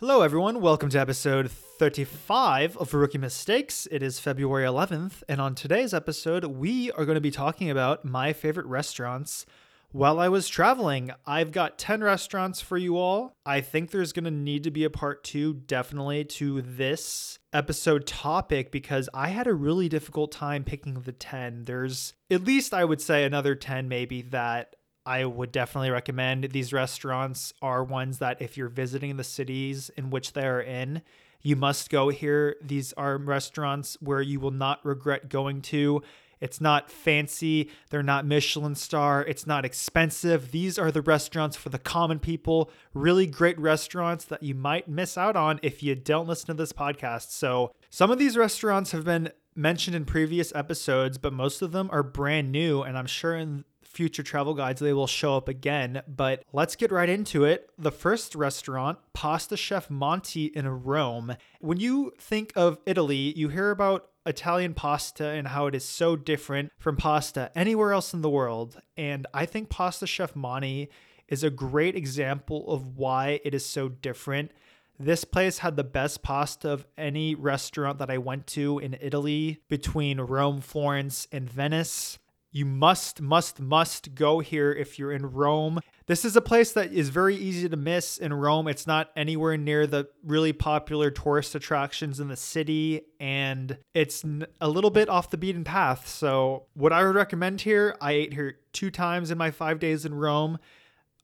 Hello, everyone. Welcome to episode 35 of Rookie Mistakes. It is February 11th, and on today's episode, we are going to be talking about my favorite restaurants while I was traveling. I've got 10 restaurants for you all. I think there's going to need to be a part two, definitely, to this episode topic because I had a really difficult time picking the 10. There's at least, I would say, another 10 maybe that I would definitely recommend. These restaurants are ones that if you're visiting the cities in which they are in, you must go here. These are restaurants where you will not regret going to. It's not fancy. They're not Michelin star. It's not expensive. These are the restaurants for the common people. Really great restaurants that you might miss out on if you don't listen to this podcast. So, some of these restaurants have been mentioned in previous episodes, but most of them are brand new. And I'm sure in future travel guides, they will show up again. But let's get right into it. The first restaurant, Pasta Chef Monti in Rome. When you think of Italy, you hear about Italian pasta and how it is so different from pasta anywhere else in the world. And I think Pasta Chef Monti is a great example of why it is so different. This place had the best pasta of any restaurant that I went to in Italy between Rome, Florence, and Venice. You must, must, must go here if you're in Rome. This is a place that is very easy to miss in Rome. It's not anywhere near the really popular tourist attractions in the city, and it's a little bit off the beaten path. So, what I would recommend here, I ate here two times in my five days in Rome.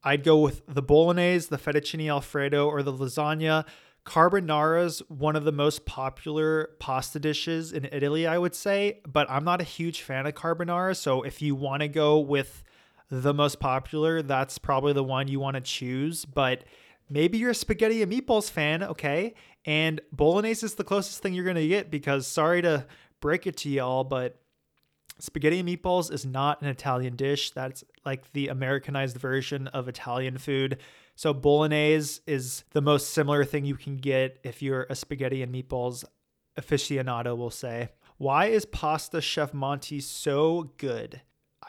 I'd go with the bolognese, the fettuccine alfredo, or the lasagna. Carbonara is one of the most popular pasta dishes in Italy, I would say, but I'm not a huge fan of carbonara. So if you want to go with the most popular, that's probably the one you want to choose. But maybe you're a spaghetti and meatballs fan, okay? And bolognese is the closest thing you're going to get because sorry to break it to y'all, but spaghetti and meatballs is not an Italian dish. That's like the Americanized version of Italian food. So bolognese is the most similar thing you can get if you're a spaghetti and meatballs aficionado, we'll say. Why is Pasta Chef Monti so good?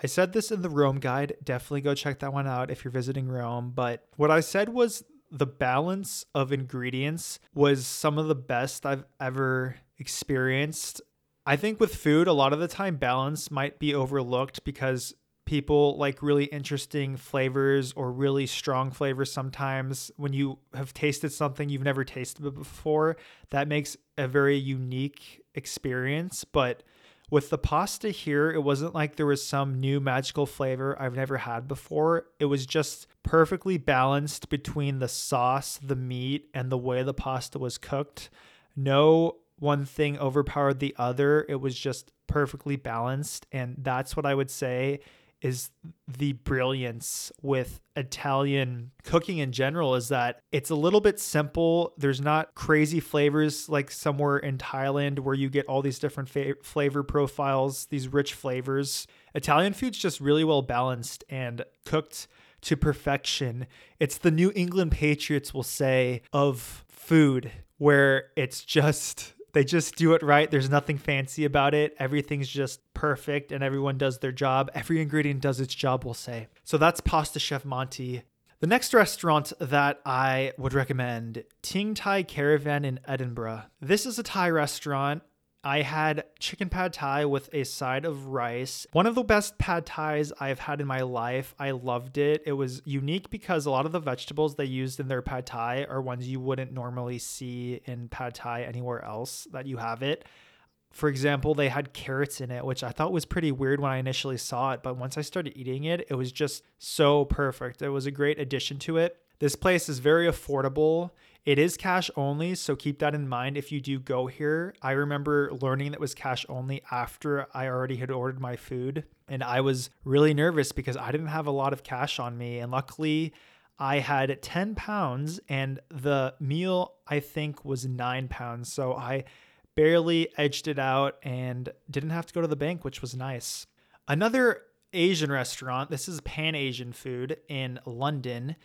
I said this in the Rome guide. Definitely go check that one out if you're visiting Rome. But what I said was the balance of ingredients was some of the best I've ever experienced. I think with food, a lot of the time balance might be overlooked because people like really interesting flavors or really strong flavors sometimes. When you have tasted something you've never tasted before that makes a very unique experience. But with the pasta here it wasn't like there was some new magical flavor i've never had before. It was just perfectly balanced between the sauce the meat and the way the pasta was cooked. No one thing overpowered the other. It was just perfectly balanced and that's what i would say is the brilliance with Italian cooking in general is that it's a little bit simple. There's not crazy flavors like somewhere in Thailand where you get all these different fa- flavor profiles, these rich flavors. Italian food's just really well balanced and cooked to perfection. It's the New England Patriots will say of food where it's just they just do it right. There's nothing fancy about it. Everything's just perfect and everyone does their job. Every ingredient does its job, we'll say. So that's Pasta Chef Monti. The next restaurant that I would recommend, Ting Thai Caravan in Edinburgh. This is a Thai restaurant I had chicken pad thai with a side of rice. One of the best pad thais I've had in my life. I loved it. It was unique because a lot of the vegetables they used in their pad thai are ones you wouldn't normally see in pad thai anywhere else that you have it. For example, they had carrots in it, which I thought was pretty weird when I initially saw it, but once I started eating it, it was just so perfect. It was a great addition to it. This place is very affordable. It is cash only, so keep that in mind if you do go here. I remember learning that was cash only after I already had ordered my food, and I was really nervous because I didn't have a lot of cash on me. And luckily, I had 10 pounds, and the meal I think was nine pounds. So I barely edged it out and didn't have to go to the bank, which was nice. Another Asian restaurant, this is Pan Asian food in London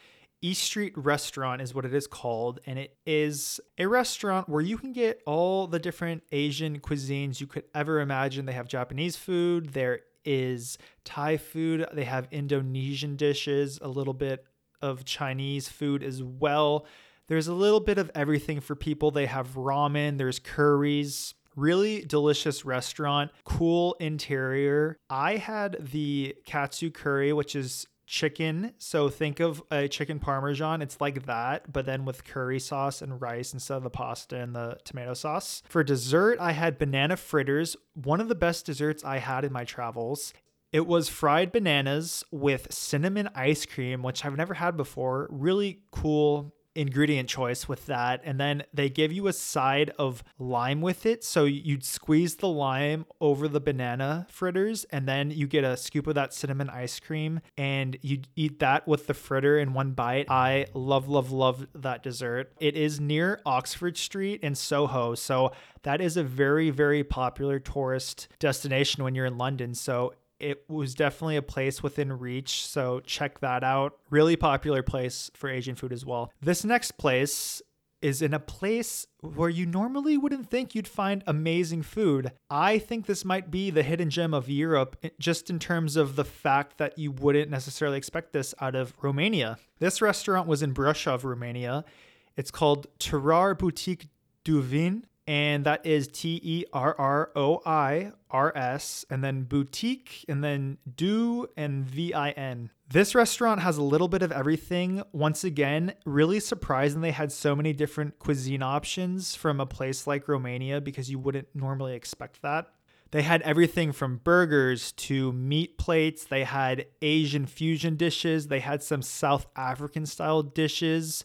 East Street Restaurant is what it is called, and it is a restaurant where you can get all the different Asian cuisines you could ever imagine. They have Japanese food, there is Thai food, they have Indonesian dishes, a little bit of Chinese food as well. There's a little bit of everything for people. They have ramen, there's curries, really delicious restaurant, cool interior. I had the katsu curry, which is chicken. So think of a chicken parmesan. It's like that, but then with curry sauce and rice instead of the pasta and the tomato sauce. For dessert, I had banana fritters, one of the best desserts I had in my travels. It was fried bananas with cinnamon ice cream, which I've never had before. Really cool ingredient choice with that. And then they give you a side of lime with it. So you'd squeeze the lime over the banana fritters, and then you get a scoop of that cinnamon ice cream, and you eat that with the fritter in one bite. I love, love, love that dessert. It is near Oxford Street in Soho. So that is a very, very popular tourist destination when you're in London. So it was definitely a place within reach. So check that out. Really popular place for Asian food as well. This next place is in a place where you normally wouldn't think you'd find amazing food. I think this might be the hidden gem of Europe, just in terms of the fact that you wouldn't necessarily expect this out of Romania. This restaurant was in Brașov, Romania. It's called Terroir Boutique du Vin and that is T E R R O I R S, and then boutique, and then do and V I N. This restaurant has a little bit of everything. Once again, really surprising they had so many different cuisine options from a place like Romania because you wouldn't normally expect that. They had everything from burgers to meat plates. They had Asian fusion dishes. They had some South African style dishes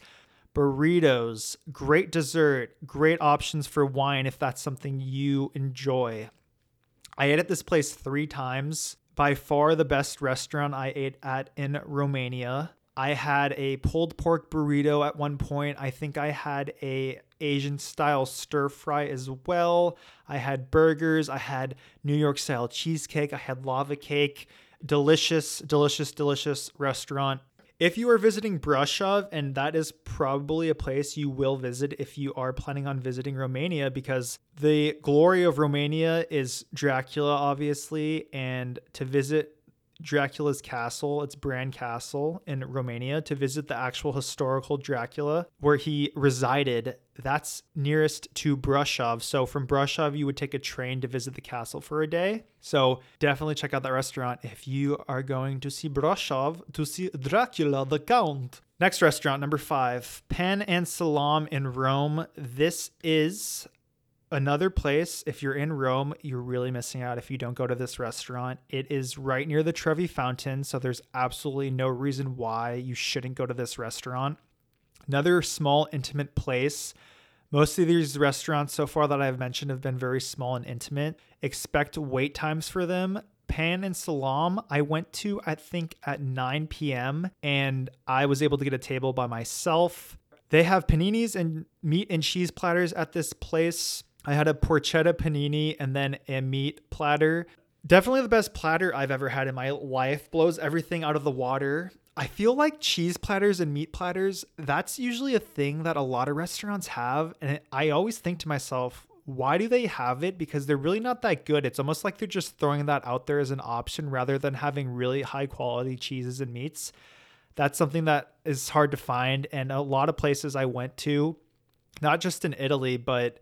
burritos, great dessert, great options for wine if that's something you enjoy. I ate at this place three times. By far the best restaurant I ate at in Romania. I had a pulled pork burrito at one point. I think I had a Asian style stir fry as well. I had burgers, I had New York style cheesecake, I had lava cake. Delicious, delicious, delicious restaurant. If you are visiting Brașov, and that is probably a place you will visit if you are planning on visiting Romania, because the glory of Romania is Dracula, obviously, and to visit Dracula's castle, it's Bran Castle in Romania, to visit the actual historical Dracula where he resided. That's nearest to Brașov. So from Brașov, you would take a train to visit the castle for a day. So definitely check out that restaurant if you are going to see Brașov to see Dracula the Count. Next restaurant, number five, Pan and Salam in Rome. This is another place, if you're in Rome, you're really missing out if you don't go to this restaurant. It is right near the Trevi Fountain, so there's absolutely no reason why you shouldn't go to this restaurant. Another small, intimate place. Most of these restaurants so far that I've mentioned have been very small and intimate. Expect wait times for them. Pan and Salam, I went to, I think, at 9 p.m., and I was able to get a table by myself. They have paninis and meat and cheese platters at this place. I had a porchetta panini and then a meat platter. Definitely the best platter I've ever had in my life. Blows everything out of the water. I feel like cheese platters and meat platters, that's usually a thing that a lot of restaurants have. And I always think to myself, why do they have it? Because they're really not that good. It's almost like they're just throwing that out there as an option rather than having really high quality cheeses and meats. That's something that is hard to find. And a lot of places I went to, not just in Italy, but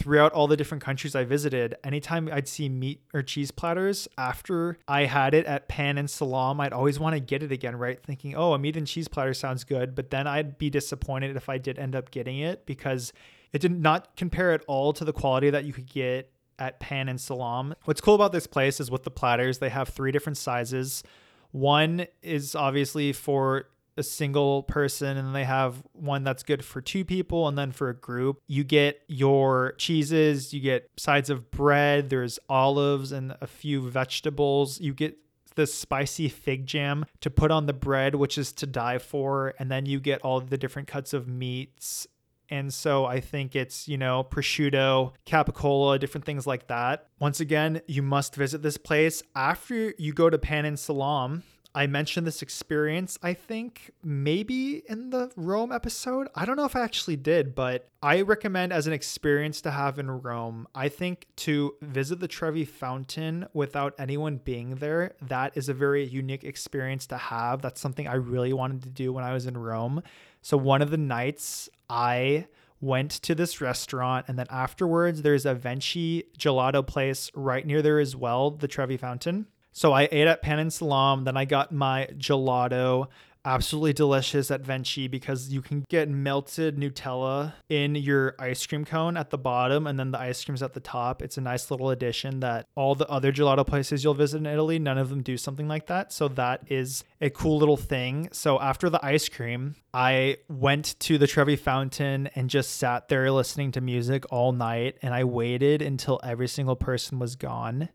throughout all the different countries I visited, anytime I'd see meat or cheese platters after I had it at Pan and Salam, I'd always want to get it again, right? Thinking, oh, a meat and cheese platter sounds good. But then I'd be disappointed if I did end up getting it because it did not compare at all to the quality that you could get at Pan and Salam. What's cool about this place is with the platters, they have three different sizes. One is obviously for a single person and they have one that's good for two people and then for a group you get your cheeses you get sides of bread there's olives and a few vegetables you get the spicy fig jam to put on the bread which is to die for and then you get all the different cuts of meats and so I think it's, you know, prosciutto, capicola, different things like that. Once again, you must visit this place after you go to Pan and Salam. I mentioned this experience, I think, maybe in the Rome episode. I don't know if I actually did, but I recommend as an experience to have in Rome. I think to visit the Trevi Fountain without anyone being there, that is a very unique experience to have. That's something I really wanted to do when I was in Rome So one of the nights I went to this restaurant and then afterwards there's a Venchi gelato place right near there as well, the Trevi Fountain. So I ate at Pan and Salam, then I got my gelato absolutely delicious at Venchi because you can get melted Nutella in your ice cream cone at the bottom and then the ice cream's at the top. It's a nice little addition that all the other gelato places you'll visit in Italy, none of them do something like that. So that is a cool little thing. So after the ice cream, I went to the Trevi Fountain and just sat there listening to music all night and I waited until every single person was gone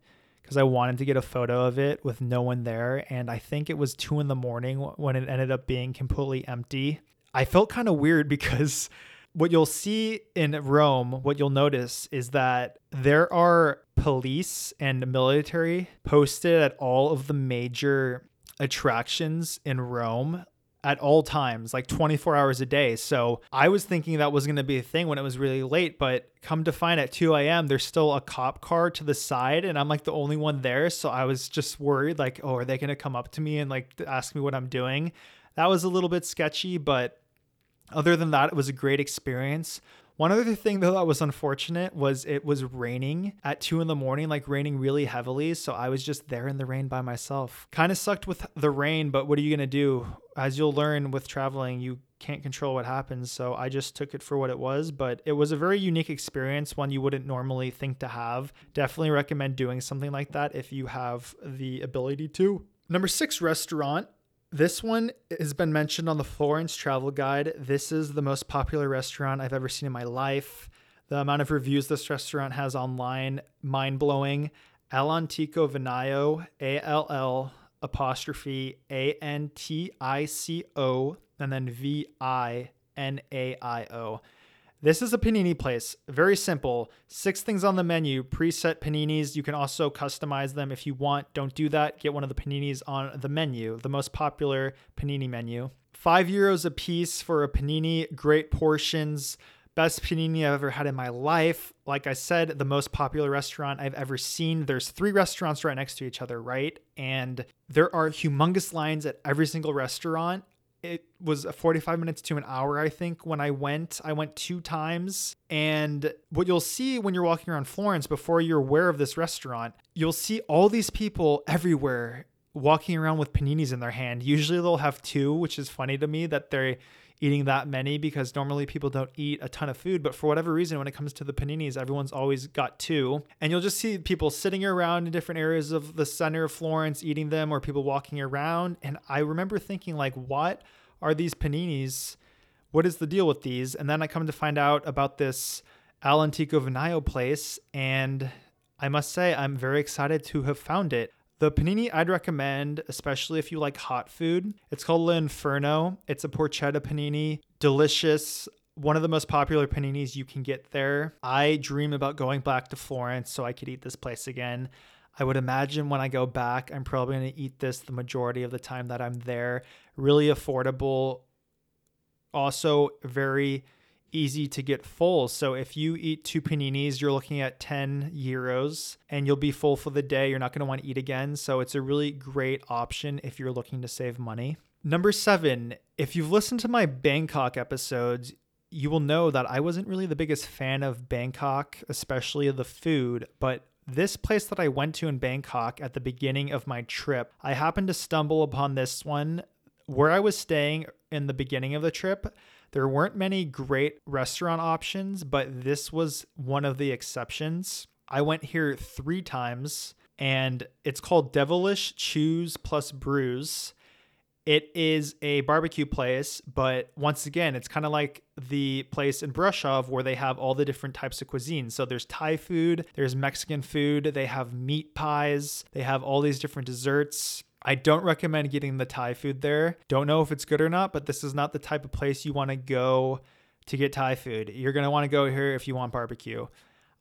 because I wanted to get a photo of it with no one there. And I think it was two in the morning when it ended up being completely empty. I felt kind of weird because what you'll see in Rome, what you'll notice is that there are police and military posted at all of the major attractions in Rome at all times, like 24 hours a day. So I was thinking that was going to be a thing when it was really late, but come to find at 2 a.m., there's still a cop car to the side, and I'm like the only one there. So I was just worried, like, oh, are they going to come up to me and like ask me what I'm doing? That was a little bit sketchy, but other than that, it was a great experience. One other thing though that was unfortunate was it was raining at two in the morning, like raining really heavily. So I was just there in the rain by myself. Kind of sucked with the rain, but what are you gonna do? As you'll learn with traveling, you can't control what happens. So I just took it for what it was, but it was a very unique experience, one you wouldn't normally think to have. Definitely recommend doing something like that if you have the ability to. Number six restaurant this one has been mentioned on the Florence Travel Guide. This is the most popular restaurant I've ever seen in my life. The amount of reviews this restaurant has online, mind blowing. All Antico Vinaio, A L L apostrophe A N T I C O, and then V I N A I O. This is a panini place. Very simple. Six things on the menu, preset paninis. You can also customize them if you want. Don't do that. Get one of the paninis on the menu, the most popular panini menu. Five euros a piece for a panini. Great portions. Best panini I've ever had in my life. Like I said, the most popular restaurant I've ever seen. There's three restaurants right next to each other, right? And there are humongous lines at every single restaurant it was 45 minutes to an hour i think when i went. I went two times. And what you'll see when you're walking around florence before you're aware of this restaurant you'll see all these people everywhere walking around with paninis in their hand. Usually they'll have two which is funny to me that they're eating that many because normally people don't eat a ton of food but for whatever reason when it comes to the paninis everyone's always got two. And you'll just see people sitting around in different areas of the center of Florence eating them or people walking around. And I remember thinking like what are these paninis? What is the deal with these? And then I come to find out about this All Antico Vinaio place and I must say I'm very excited to have found it the panini I'd recommend, especially if you like hot food, it's called L'Inferno. It's a porchetta panini, delicious. One of the most popular paninis you can get there. I dream about going back to Florence so I could eat this place again. I would imagine when I go back, I'm probably going to eat this the majority of the time that I'm there. Really affordable. Also, very easy to get full. So if you eat two paninis, you're looking at 10 euros and you'll be full for the day. You're not going to want to eat again. So it's a really great option if you're looking to save money. Number seven, if you've listened to my Bangkok episodes, you will know that I wasn't really the biggest fan of Bangkok, especially the food, but this place that I went to in Bangkok at the beginning of my trip, I happened to stumble upon this one where I was staying in the beginning of the trip. There weren't many great restaurant options, but this was one of the exceptions. I went here three times and it's called Devilish Chews Plus Brews. It is a barbecue place, but once again, it's kind of like the place in Brasov where they have all the different types of cuisine. So there's Thai food, there's Mexican food, they have meat pies, they have all these different desserts. I don't recommend getting the Thai food there. Don't know if it's good or not, but this is not the type of place you want to go to get Thai food. You're going to want to go here if you want barbecue.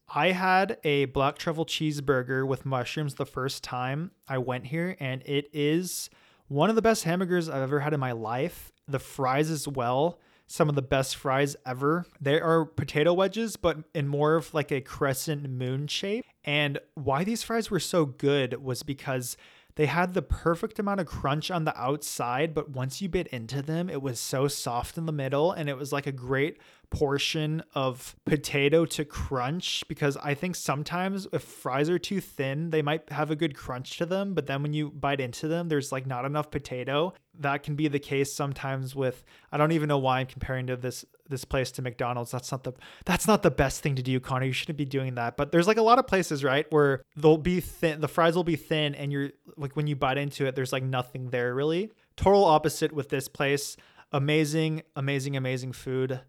I had a black truffle cheeseburger with mushrooms the first time I went here, and it is one of the best hamburgers I've ever had in my life. The fries as well, some of the best fries ever. They are potato wedges, but in more of like a crescent moon shape. And why these fries were so good was because They had the perfect amount of crunch on the outside, but once you bit into them, it was so soft in the middle and it was like a great portion of potato to crunch because I think sometimes if fries are too thin, they might have a good crunch to them, but then when you bite into them, there's like not enough potato. That can be the case sometimes with I don't even know why I'm comparing to this this place to McDonald's. That's not the that's not the best thing to do, Connor. You shouldn't be doing that. But there's like a lot of places, right, where they'll be thin, the fries will be thin, and you're like when you bite into it, there's like nothing there really. Total opposite with this place. Amazing, amazing, amazing food.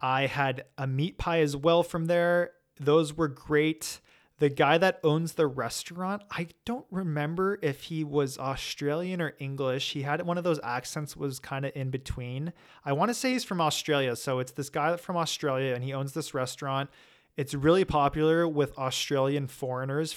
I had a meat pie as well from there. Those were great. The guy that owns the restaurant, I don't remember if he was Australian or English. He had one of those accents was kind of in between. I want to say he's from Australia. So it's this guy from Australia and he owns this restaurant. It's really popular with Australian foreigners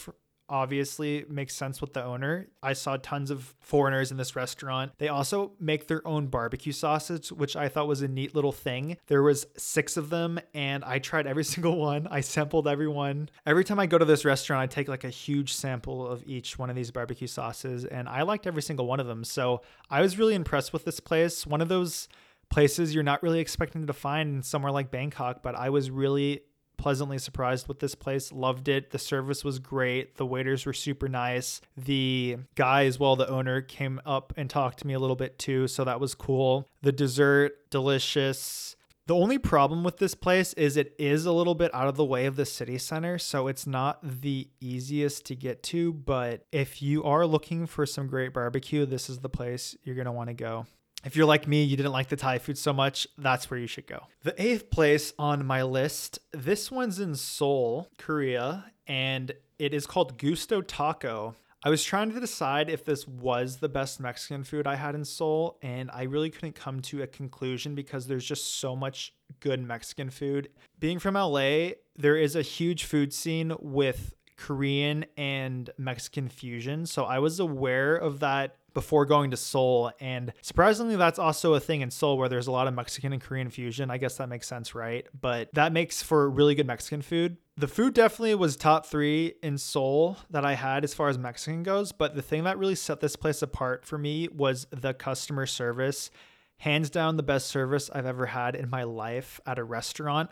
obviously makes sense with the owner. I saw tons of foreigners in this restaurant. They also make their own barbecue sausage, which I thought was a neat little thing. There was 6 of them and I tried every single one. I sampled every one. Every time I go to this restaurant, I take like a huge sample of each one of these barbecue sauces and I liked every single one of them. So, I was really impressed with this place. One of those places you're not really expecting to find somewhere like Bangkok, but I was really pleasantly surprised with this place. Loved it. The service was great. The waiters were super nice. The guy, as well, the owner, came up and talked to me a little bit too. So that was cool. The dessert, delicious. The only problem with this place is it is a little bit out of the way of the city center, so it's not the easiest to get to. But if you are looking for some great barbecue, this is the place you're going to want to go. If you're like me, you didn't like the Thai food so much, that's where you should go. The eighth place on my list, this one's in Seoul, Korea, and it is called Gusto Taco. I was trying to decide if this was the best Mexican food I had in Seoul, and I really couldn't come to a conclusion because there's just so much good Mexican food. Being from LA, there is a huge food scene with Korean and Mexican fusion. So I was aware of that before going to Seoul. And surprisingly, that's also a thing in Seoul where there's a lot of Mexican and Korean fusion. I guess that makes sense, right? But that makes for really good Mexican food. The food definitely was top three in Seoul that I had as far as Mexican goes. But the thing that really set this place apart for me was the customer service. Hands down, the best service I've ever had in my life at a restaurant.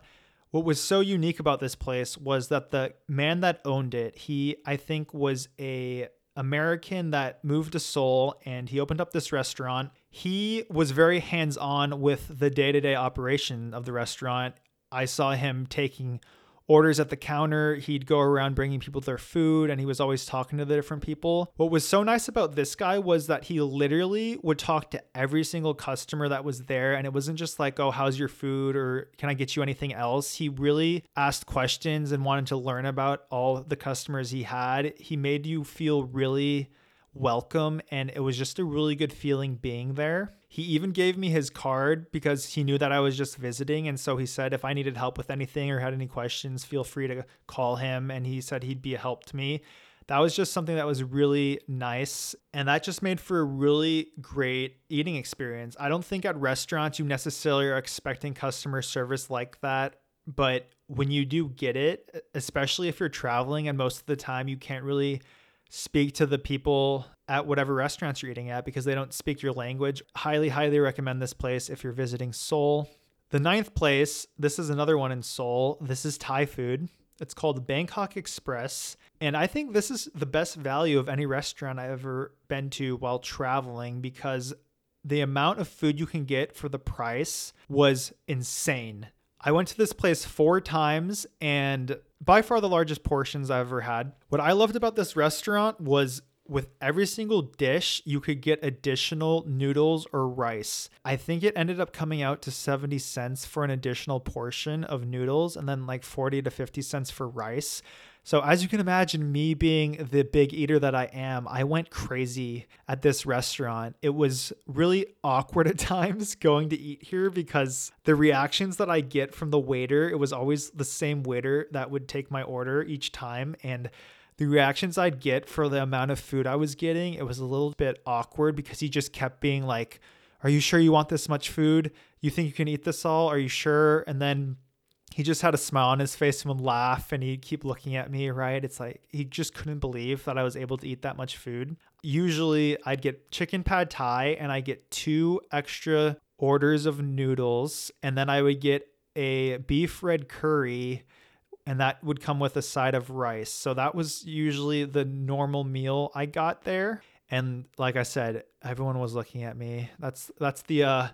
What was so unique about this place was that the man that owned it, he, I think, was a American that moved to Seoul and he opened up this restaurant. He was very hands on with the day to day operation of the restaurant. I saw him taking orders at the counter. He'd go around bringing people their food and he was always talking to the different people. What was so nice about this guy was that he literally would talk to every single customer that was there. And it wasn't just like, oh, how's your food or can I get you anything else? He really asked questions and wanted to learn about all the customers he had. He made you feel really welcome and it was just a really good feeling being there. He even gave me his card because he knew that I was just visiting. And so he said, if I needed help with anything or had any questions, feel free to call him. And he said he'd be a help to me. That was just something that was really nice. And that just made for a really great eating experience. I don't think at restaurants you necessarily are expecting customer service like that. But when you do get it, especially if you're traveling and most of the time you can't really speak to the people at whatever restaurants you're eating at because they don't speak your language. Highly, highly recommend this place if you're visiting Seoul. The ninth place, this is another one in Seoul. This is Thai food. It's called Bangkok Express. And I think this is the best value of any restaurant I've ever been to while traveling because the amount of food you can get for the price was insane. I went to this place four times and by far the largest portions I've ever had. What I loved about this restaurant was with every single dish, you could get additional noodles or rice. I think it ended up coming out to 70 cents for an additional portion of noodles and then like 40 to 50 cents for rice. So, as you can imagine, me being the big eater that I am, I went crazy at this restaurant. It was really awkward at times going to eat here because the reactions that I get from the waiter, it was always the same waiter that would take my order each time. And the reactions I'd get for the amount of food I was getting, it was a little bit awkward because he just kept being like, Are you sure you want this much food? You think you can eat this all? Are you sure? And then he just had a smile on his face and would laugh and he'd keep looking at me, right? It's like he just couldn't believe that I was able to eat that much food. Usually I'd get chicken pad thai and I get two extra orders of noodles and then I would get a beef red curry and that would come with a side of rice. So that was usually the normal meal I got there. And like I said, everyone was looking at me. That's that's the uh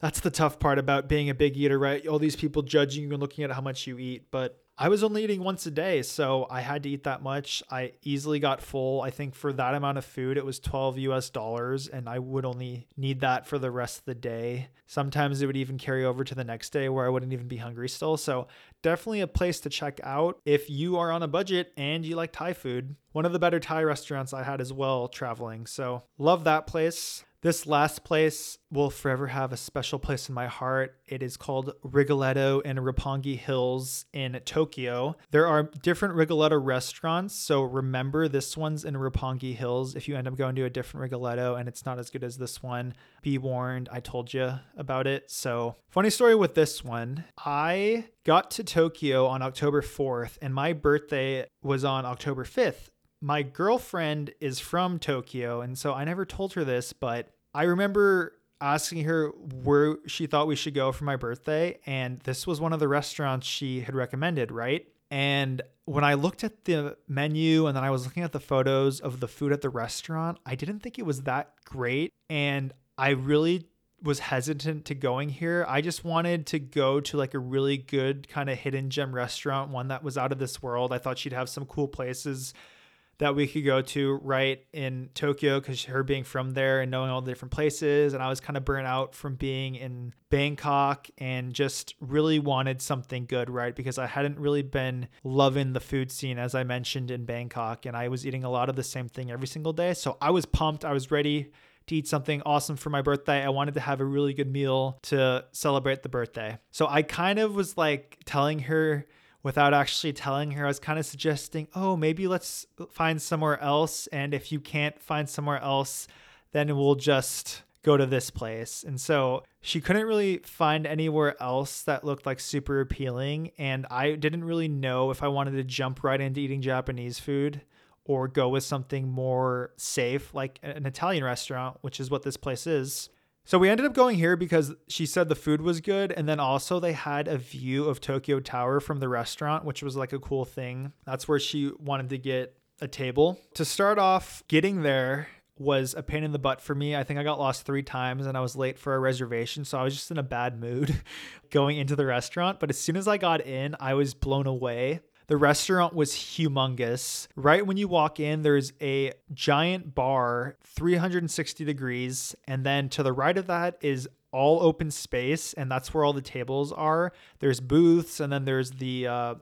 that's the tough part about being a big eater, right? All these people judging you and looking at how much you eat, but I was only eating once a day, so I had to eat that much. I easily got full. I think for that amount of food, it was 12 US dollars, and I would only need that for the rest of the day. Sometimes it would even carry over to the next day where I wouldn't even be hungry still. So, definitely a place to check out if you are on a budget and you like Thai food. One of the better Thai restaurants I had as well traveling. So, love that place. This last place will forever have a special place in my heart. It is called Rigoletto in Roppongi Hills in Tokyo. There are different Rigoletto restaurants, so remember this one's in Roppongi Hills. If you end up going to a different Rigoletto and it's not as good as this one, be warned, I told you about it. So, funny story with this one. I got to Tokyo on October 4th and my birthday was on October 5th my girlfriend is from Tokyo, and so I never told her this, but I remember asking her where she thought we should go for my birthday, and this was one of the restaurants she had recommended, right? And when I looked at the menu and then I was looking at the photos of the food at the restaurant, I didn't think it was that great. And I really was hesitant to going here. I just wanted to go to like a really good kind of hidden gem restaurant, one that was out of this world. I thought she'd have some cool places that we could go to right in Tokyo because her being from there and knowing all the different places. And I was kind of burnt out from being in Bangkok and just really wanted something good, right? Because I hadn't really been loving the food scene as I mentioned in Bangkok. And I was eating a lot of the same thing every single day. So I was pumped. I was ready to eat something awesome for my birthday. I wanted to have a really good meal to celebrate the birthday. So I kind of was like telling her, without actually telling her. I was kind of suggesting, oh, maybe let's find somewhere else. And if you can't find somewhere else, then we'll just go to this place. And so she couldn't really find anywhere else that looked like super appealing. And I didn't really know if I wanted to jump right into eating Japanese food or go with something more safe, like an Italian restaurant, which is what this place is. So we ended up going here because she said the food was good. And then also they had a view of Tokyo Tower from the restaurant, which was like a cool thing. That's where she wanted to get a table. To start off, getting there was a pain in the butt for me. I think I got lost three times and I was late for a reservation. So I was just in a bad mood going into the restaurant. But as soon as I got in, I was blown away. The restaurant was humongous. Right when you walk in, there's a giant bar, 360 degrees. And then to the right of that is all open space. And that's where all the tables are. There's booths, and then there's the uh,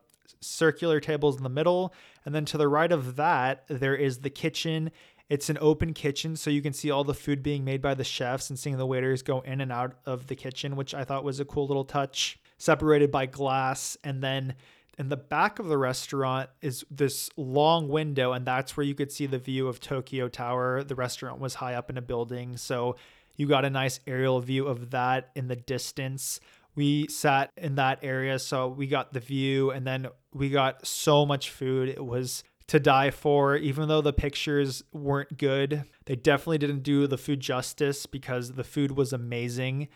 circular tables in the middle. And then to the right of that, there is the kitchen. It's an open kitchen, so you can see all the food being made by the chefs and seeing the waiters go in and out of the kitchen, which I thought was a cool little touch. Separated by glass, and then in the back of the restaurant is this long window, and that's where you could see the view of Tokyo Tower. The restaurant was high up in a building, so you got a nice aerial view of that in the distance. We sat in that area, so we got the view, and then we got so much food. It was to die for, even though the pictures weren't good. They definitely didn't do the food justice because the food was amazing.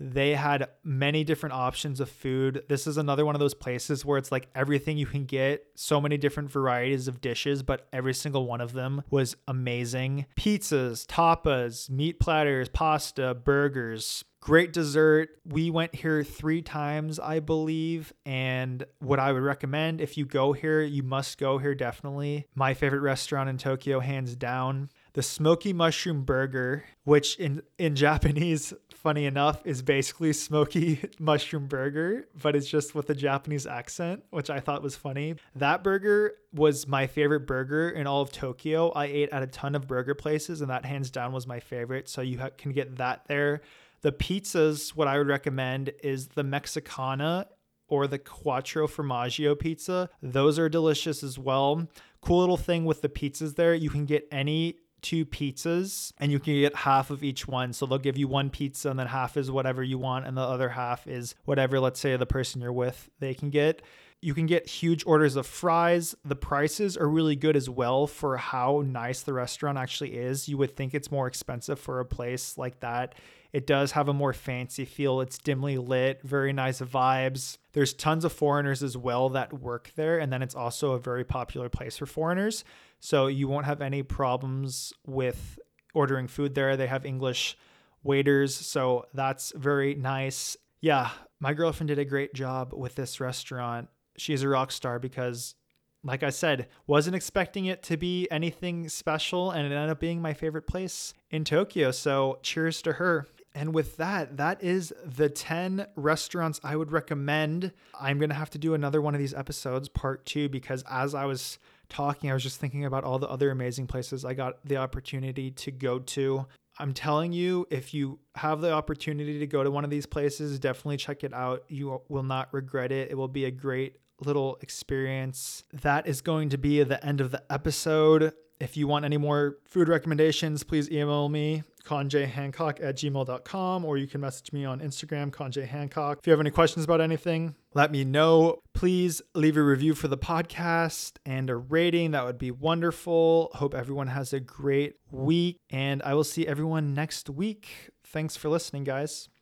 They had many different options of food. This is another one of those places where it's like everything you can get, so many different varieties of dishes, but every single one of them was amazing. Pizzas, tapas, meat platters, pasta, burgers, great dessert. We went here three times, I believe. And what I would recommend if you go here, you must go here definitely. My favorite restaurant in Tokyo, hands down. The smoky mushroom burger, which in, in Japanese funny enough, is basically smoky mushroom burger, but it's just with a Japanese accent, which I thought was funny. That burger was my favorite burger in all of Tokyo. I ate at a ton of burger places, and that hands down was my favorite. So you ha- can get that there. The pizzas, what I would recommend is the Mexicana or the Quattro Formaggio pizza. Those are delicious as well. Cool little thing with the pizzas there, you can get any two pizzas and you can get half of each one. So they'll give you one pizza and then half is whatever you want and the other half is whatever let's say the person you're with they can get. You can get huge orders of fries. The prices are really good as well for how nice the restaurant actually is. You would think it's more expensive for a place like that. It does have a more fancy feel. It's dimly lit, very nice vibes. There's tons of foreigners as well that work there. And then it's also a very popular place for foreigners. So you won't have any problems with ordering food there. They have English waiters. So that's very nice. Yeah, my girlfriend did a great job with this restaurant she's a rock star because like I said, wasn't expecting it to be anything special and it ended up being my favorite place in Tokyo. So, cheers to her. And with that, that is the 10 restaurants I would recommend. I'm going to have to do another one of these episodes, part two, because as I was talking, I was just thinking about all the other amazing places I got the opportunity to go to. I'm telling you, if you have the opportunity to go to one of these places, definitely check it out. You will not regret it. It will be a great little experience. That is going to be the end of the episode. If you want any more food recommendations, please email me, conjhancock at gmail.com, or you can message me on Instagram, conjhancock. If you have any questions about anything, let me know. Please leave a review for the podcast and a rating. That would be wonderful. Hope everyone has a great week, and I will see everyone next week. Thanks for listening, guys.